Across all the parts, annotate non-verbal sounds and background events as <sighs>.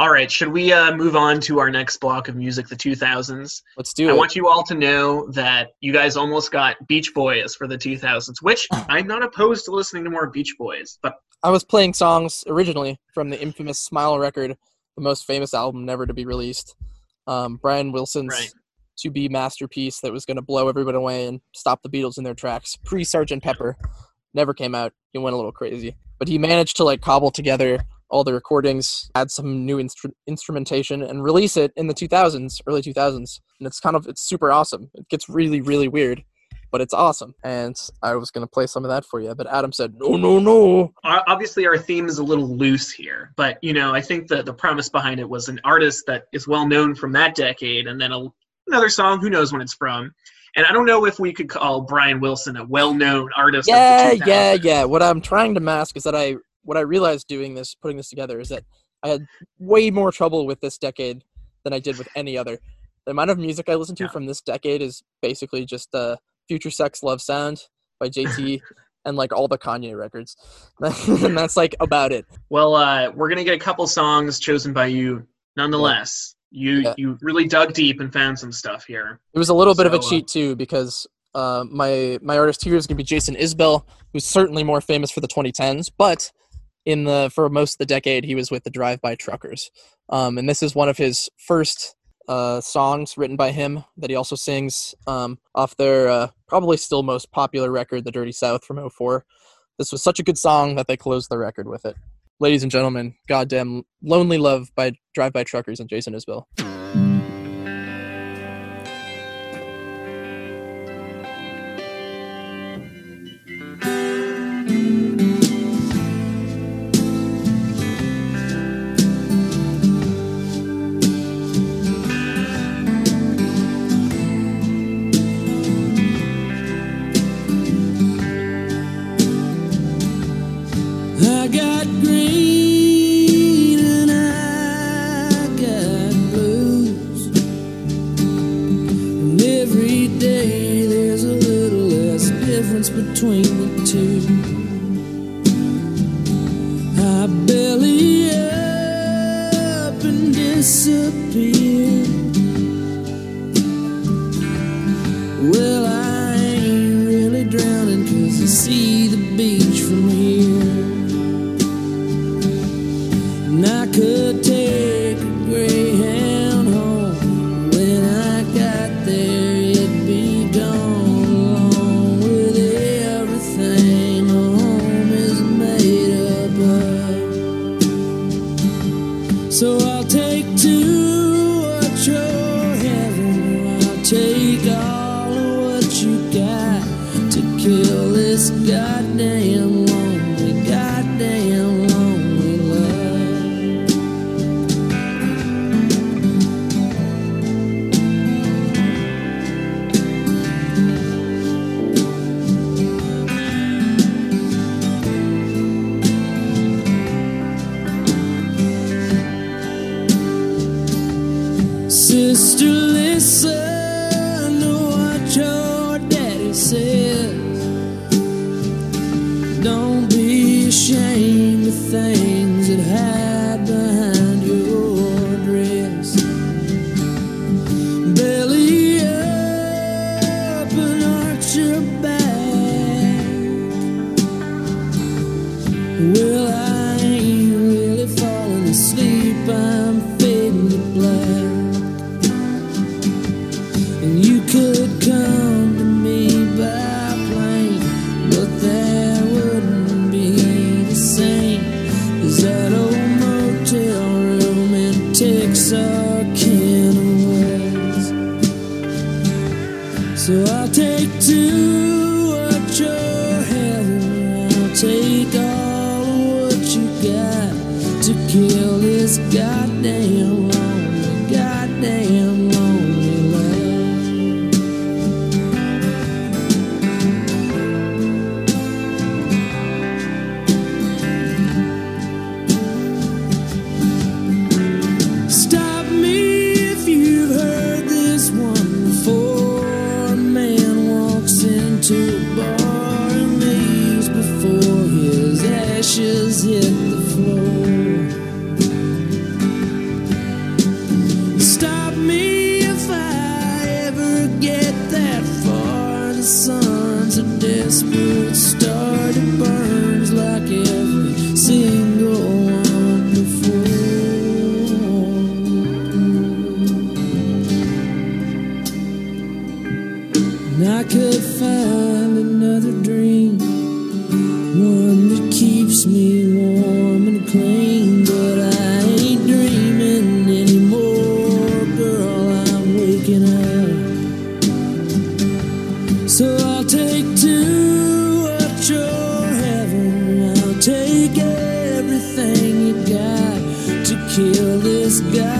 All right, should we uh, move on to our next block of music, the 2000s? Let's do I it. want you all to know that you guys almost got Beach Boys for the 2000s, which <clears throat> I'm not opposed to listening to more Beach Boys, but I was playing songs originally from the infamous Smile record, the most famous album never to be released. Um, Brian Wilson's Right. to be masterpiece that was going to blow everybody away and stop the Beatles in their tracks. Pre Sergeant Pepper never came out. He went a little crazy, but he managed to like cobble together all the recordings, add some new instru- instrumentation, and release it in the 2000s, early 2000s. And it's kind of it's super awesome. It gets really really weird, but it's awesome. And I was going to play some of that for you, but Adam said no no no. obviously our theme is a little loose here. But, you know, I think the, the premise behind it was an artist that is well known from that decade, and then a, another song, who knows when it's from. And I don't know if we could call Brian Wilson a well known artist. yeah yeah yeah what i'm trying to mask is that i what i realized doing this putting this together is that i had way more trouble with this decade than i did with any other the amount of music i listen to Yeah. from this decade is basically just uh future sex love sound by jt <laughs> and like all the kanye records <laughs> and that's like about it Well, uh, we're gonna get a couple songs chosen by you. Nonetheless, you Yeah. you really dug deep and found some stuff here. It was a little bit of a So, uh, cheat too because uh, my my artist here is going to be Jason Isbell, who's certainly more famous for the 2010s, but in the for most of the decade he was with the Drive By Truckers, um, and this is one of his first uh, songs written by him that he also sings um, off their uh, probably still most popular record, The Dirty South from 04. This was such a good song that they closed the record with it. Ladies and gentlemen, goddamn Lonely Love by Drive By Truckers and Jason Isbell. Disappear. Well, ashes hit the floor. kill this guy.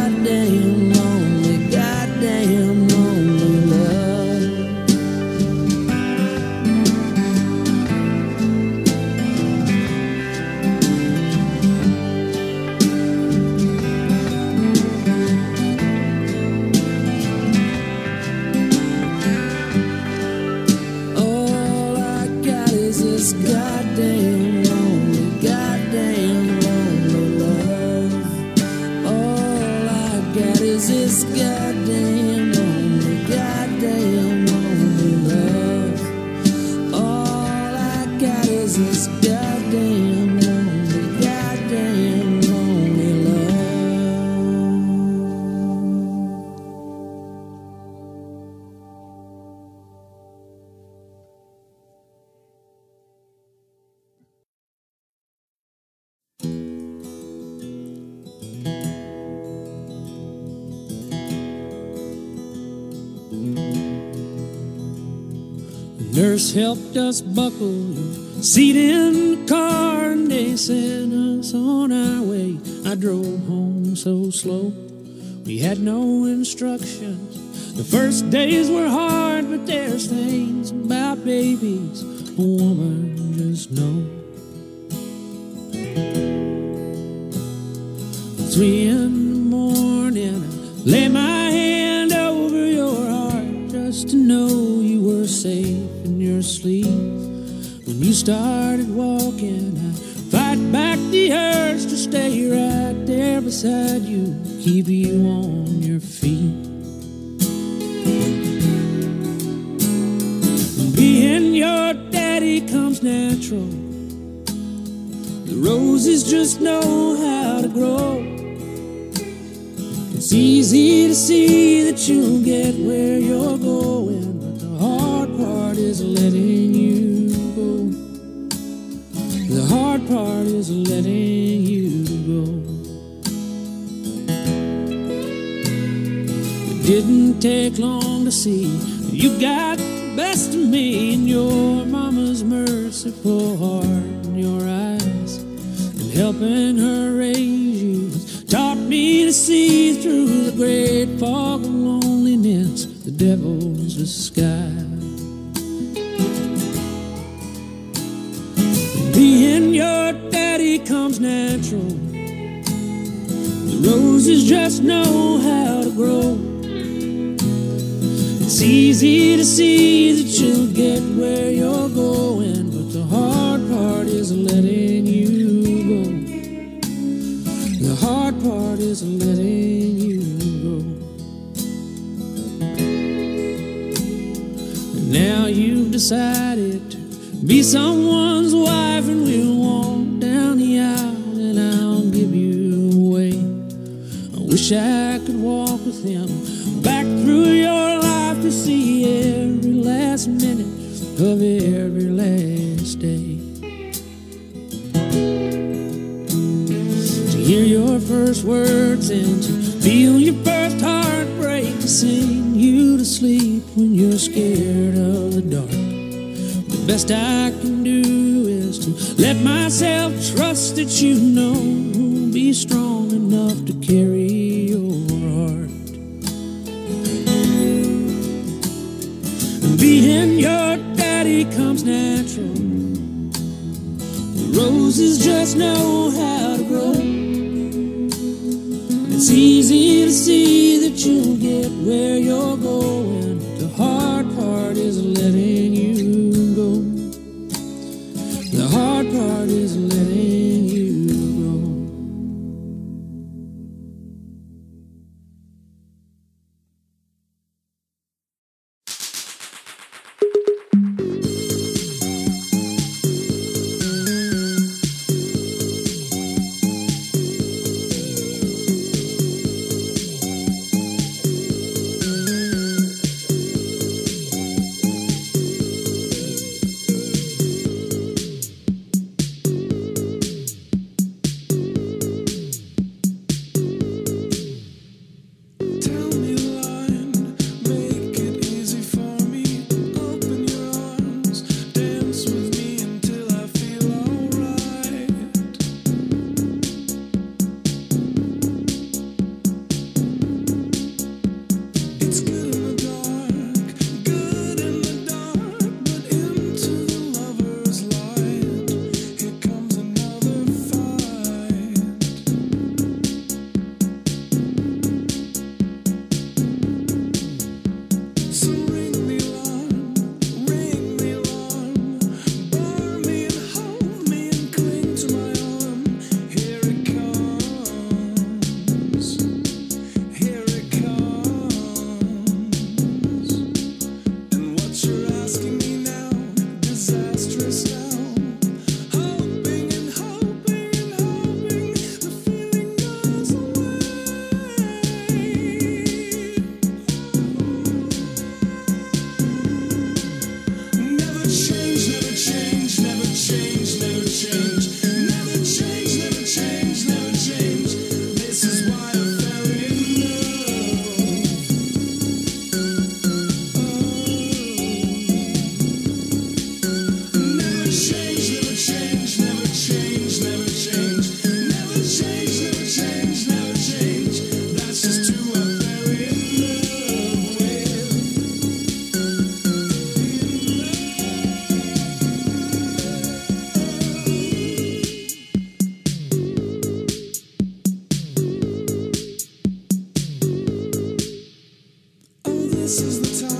Nurse helped us buckle the seat in the car and they sent us on our way. I drove home so slow, we had no instructions. The first days were hard, but there's things about babies a woman just knows. Three in the morning, I lay my safe in your sleep. When you started walking, I fight back the urge to stay right there beside you, keep you on your feet. Being your daddy comes natural. The roses just know how to grow. It's easy to see that you'll get where you're going, is letting you go. The hard part is letting you go. It didn't take long to see you got the best of me in your mama's merciful heart and your eyes and helping her raise you taught me to see through the great fog of loneliness the devil's disguise. Daddy comes natural. The roses just know how to grow. It's easy to see that you'll get where you're going, but the hard part is letting you go. The hard part is letting you go. And now you've decided to be someone's wife, and we'll wish I could walk with him back through your life to see every last minute of every last day. To hear your first words and to feel your first heartbreak, to sing you to sleep when you're scared of the dark. The best I can do is to let myself trust that you know be strong enough to carry your daddy comes natural. The roses just know how to grow. It's easy to see that you'll get where you're going. This is the time,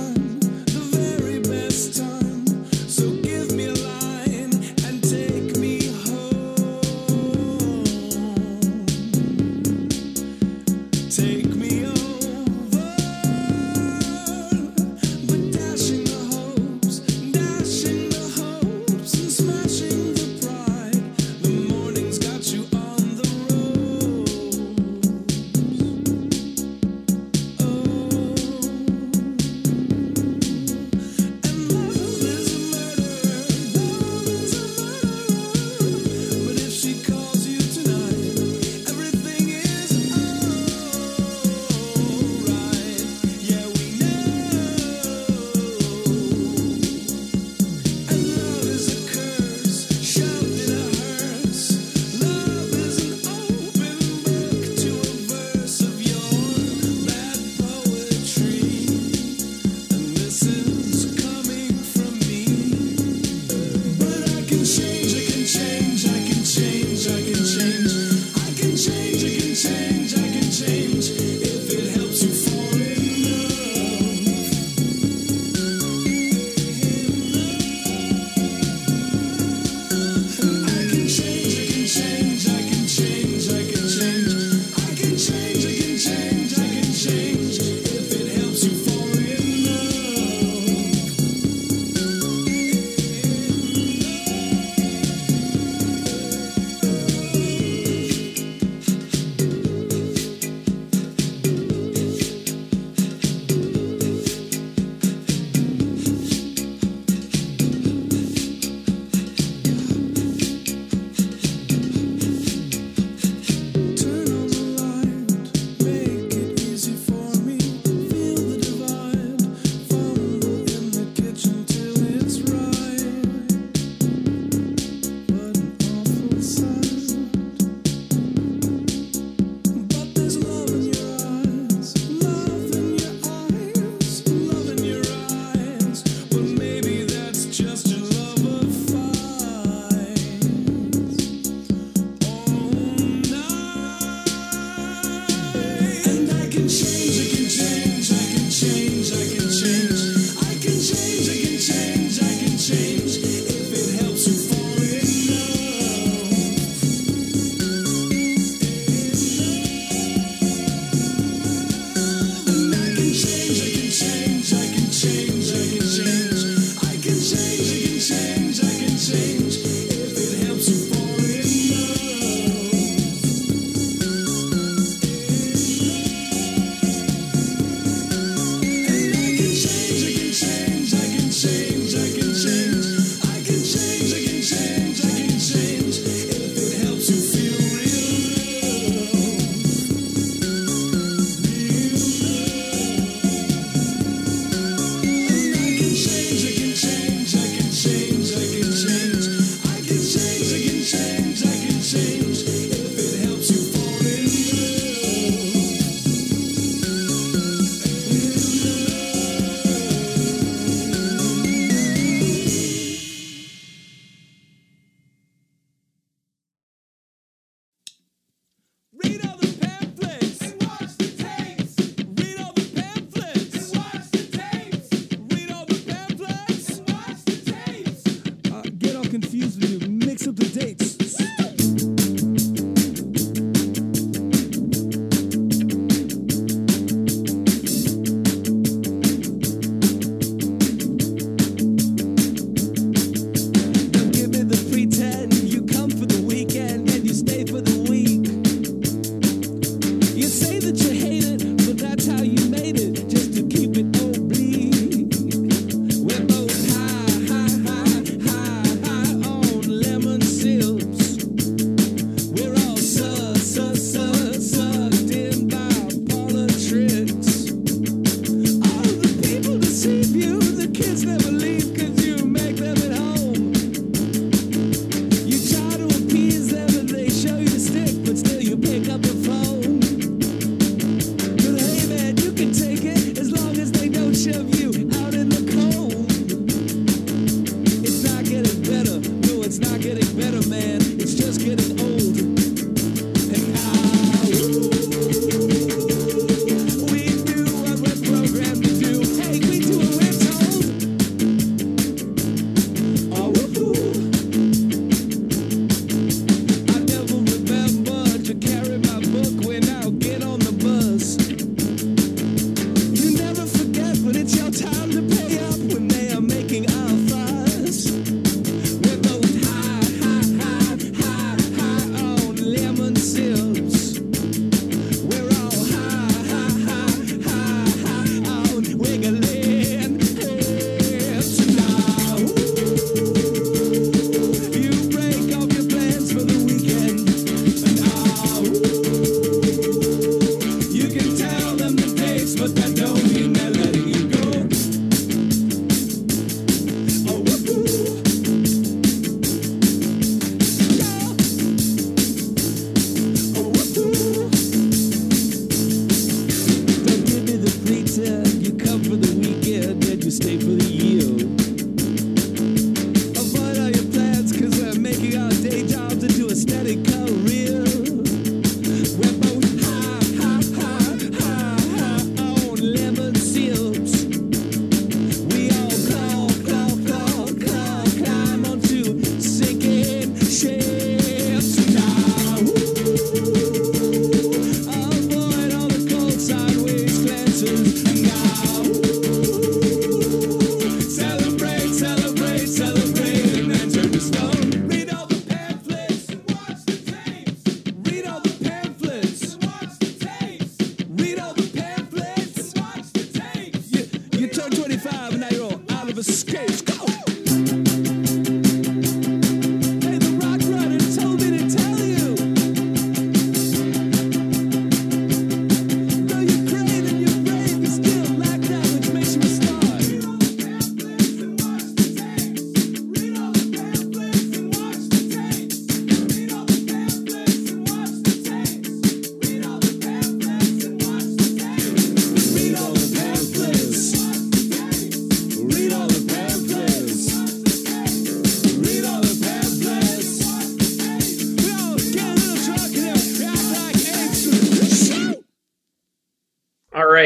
getting better, man. It's just getting older.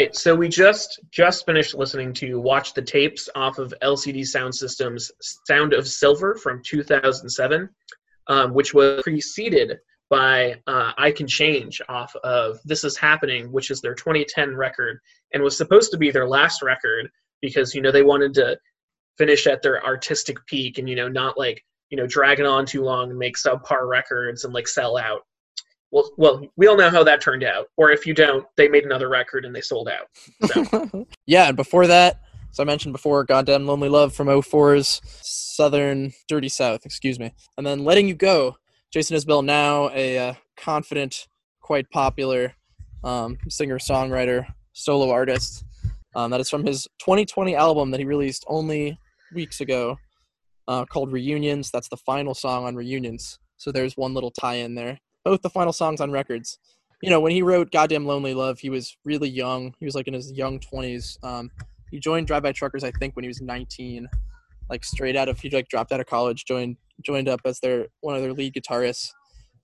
Right, so we just just finished listening to "Watch the Tapes" off of LCD Sound System's "Sound of Silver" from 2007, um, which was preceded by uh, "I Can Change" off of "This Is Happening," which is their 2010 record, and was supposed to be their last record because you know they wanted to finish at their artistic peak and you know not like you know drag it on too long and make subpar records and like sell out well, well, we all know how that turned out. Or if you don't, they made another record and they sold out. So. <laughs> yeah, and before that, as I mentioned before, Goddamn Lonely Love from 04's Southern Dirty South, excuse me. And then Letting You Go, Jason Isbell, now a uh, confident, quite popular um, singer songwriter, solo artist. Um, that is from his 2020 album that he released only weeks ago uh, called Reunions. That's the final song on Reunions. So there's one little tie in there both the final songs on records. You know, when he wrote "Goddamn Lonely Love," he was really young. He was like in his young twenties. Um, he joined Drive By Truckers, I think, when he was 19, like straight out of he like dropped out of college, joined joined up as their one of their lead guitarists.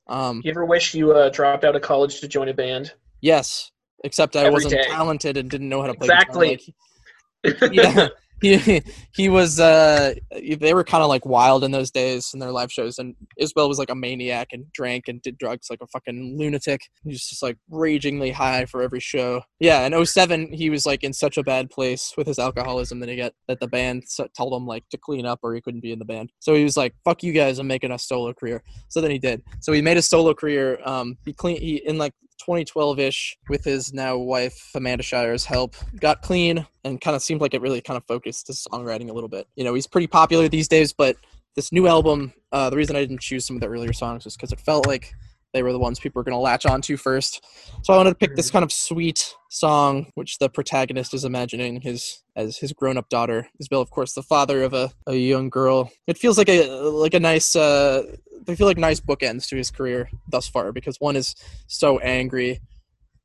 Um, you ever wish you uh, dropped out of college to join a band? Yes, except I Every wasn't day. talented and didn't know how to play Exactly. guitar. Like, yeah, <laughs> he <laughs> he was. Uh, they were kind of like wild in those days in their live shows, and Isbell was like a maniac and drank and did drugs like a fucking lunatic. He was just like ragingly high for every show. Yeah, in 07, he was like in such a bad place with his alcoholism that he got that the band told him like to clean up or he couldn't be in the band. So he was like, "Fuck you guys, I'm making a solo career." So then he did. So he made a solo career. Um, he clean he in like 2012-ish with his now wife Amanda Shires' help got clean and kind of seemed like it really kind of focused his songwriting a little bit. You know, he's pretty popular these days, but this new album, uh, the reason I didn't choose some of the earlier songs was because it felt like they were the ones people were going to latch onto first. So I wanted to pick this kind of sweet song, which the protagonist is imagining his as his grown-up daughter. Isbell, of course, the father of a, a young girl. It feels like a like a nice. Uh, they feel like nice bookends to his career thus far because one is so angry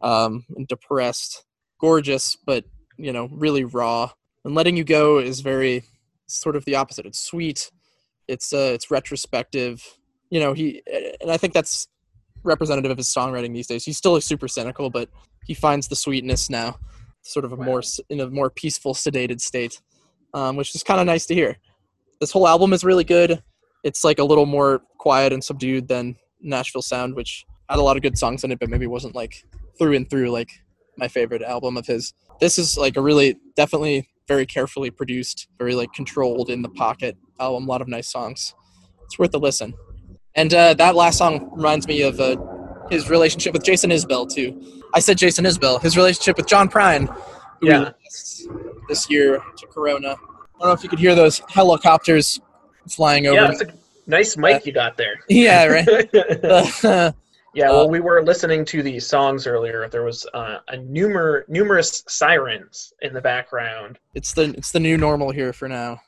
um, and depressed, gorgeous, but you know, really raw. And letting you go is very sort of the opposite. It's sweet. It's uh, it's retrospective. You know, he and I think that's representative of his songwriting these days. He's still super cynical, but he finds the sweetness now, sort of a more in a more peaceful, sedated state, um, which is kind of nice to hear. This whole album is really good. It's like a little more quiet and subdued than Nashville Sound, which had a lot of good songs in it, but maybe wasn't like through and through like my favorite album of his. This is like a really definitely very carefully produced, very like controlled in the pocket album. A lot of nice songs. It's worth a listen. And uh, that last song reminds me of uh, his relationship with Jason Isbell too. I said Jason Isbell. His relationship with John Prine, who Yeah. this year to Corona. I don't know if you could hear those helicopters flying over. Yeah, it's a nice mic you got there. <laughs> Yeah, right. <laughs> Uh, yeah, well, we were listening to these songs earlier. There was uh, a numer- numerous sirens in the background. it's the it's the new normal here for now.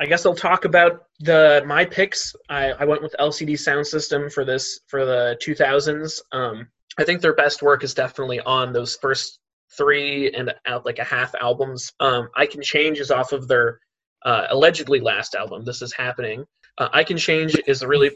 I guess I'll talk about the my picks. I, I went with LCD Sound System for this for the 2000s. Um, I think their best work is definitely on those first three and out like a half albums. Um, I Can Change is off of their uh, allegedly last album. This is happening. Uh, I Can Change is a really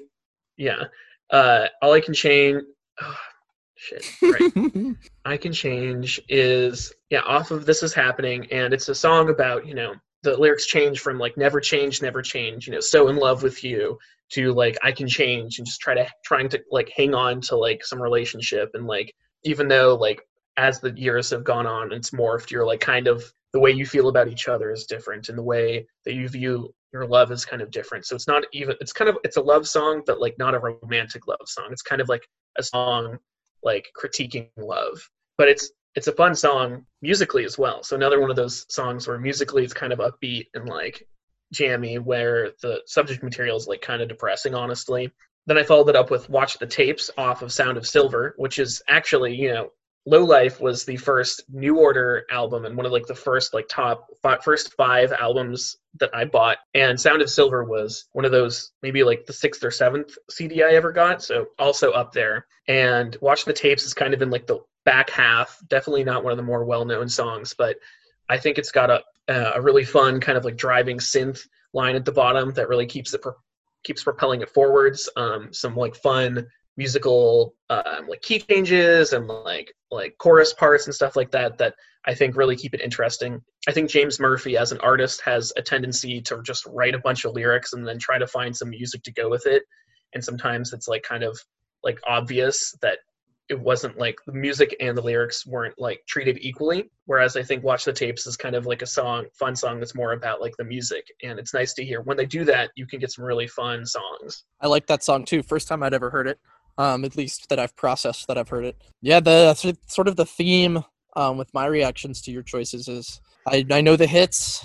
yeah. Uh, All I Can Change. Oh, <sighs> shit. Right. <laughs> I Can Change is yeah off of This Is Happening, and it's a song about you know the lyrics change from like never change, never change, you know, so in love with you to like I can change and just try to trying to like hang on to like some relationship and like even though like as the years have gone on it's morphed, you're like kind of the way you feel about each other is different and the way that you view your love is kind of different. So it's not even it's kind of it's a love song, but like not a romantic love song. It's kind of like a song like critiquing love. But it's it's a fun song musically as well. So another one of those songs where musically it's kind of upbeat and like jammy, where the subject material is like kind of depressing, honestly. Then I followed it up with "Watch the Tapes" off of Sound of Silver, which is actually you know Low Life was the first New Order album and one of like the first like top fi- first five albums that I bought. And Sound of Silver was one of those maybe like the sixth or seventh CD I ever got, so also up there. And Watch the Tapes is kind of in like the back half. Definitely not one of the more well-known songs, but I think it's got a a really fun kind of like driving synth line at the bottom that really keeps it pro- keeps propelling it forwards. Um, some like fun musical um, like key changes and like like chorus parts and stuff like that that I think really keep it interesting. I think James Murphy as an artist has a tendency to just write a bunch of lyrics and then try to find some music to go with it. And sometimes it's like kind of like obvious that it wasn't like the music and the lyrics weren't like treated equally. Whereas I think Watch the Tapes is kind of like a song, fun song that's more about like the music. And it's nice to hear when they do that, you can get some really fun songs. I like that song too. First time I'd ever heard it, um, at least that I've processed that I've heard it. Yeah, the sort of the theme um, with my reactions to your choices is I, I know the hits,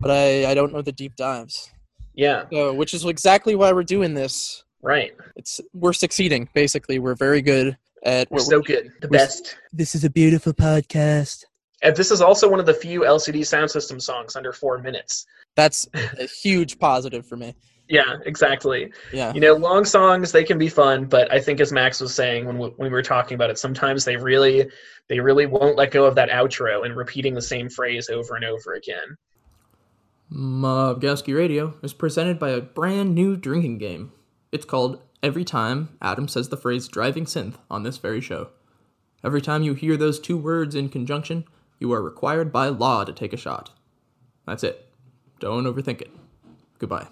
but I, I don't know the deep dives. Yeah. So, which is exactly why we're doing this. Right. It's we're succeeding. Basically, we're very good at. We're so good. The we're- best. This is a beautiful podcast. And this is also one of the few LCD sound system songs under four minutes. That's <laughs> a huge positive for me. Yeah, exactly. Yeah. You know, long songs they can be fun, but I think as Max was saying when we, when we were talking about it, sometimes they really they really won't let go of that outro and repeating the same phrase over and over again. Mobgowski Radio is presented by a brand new drinking game. It's called Every Time Adam Says the Phrase Driving Synth on this very show. Every time you hear those two words in conjunction, you are required by law to take a shot. That's it. Don't overthink it. Goodbye.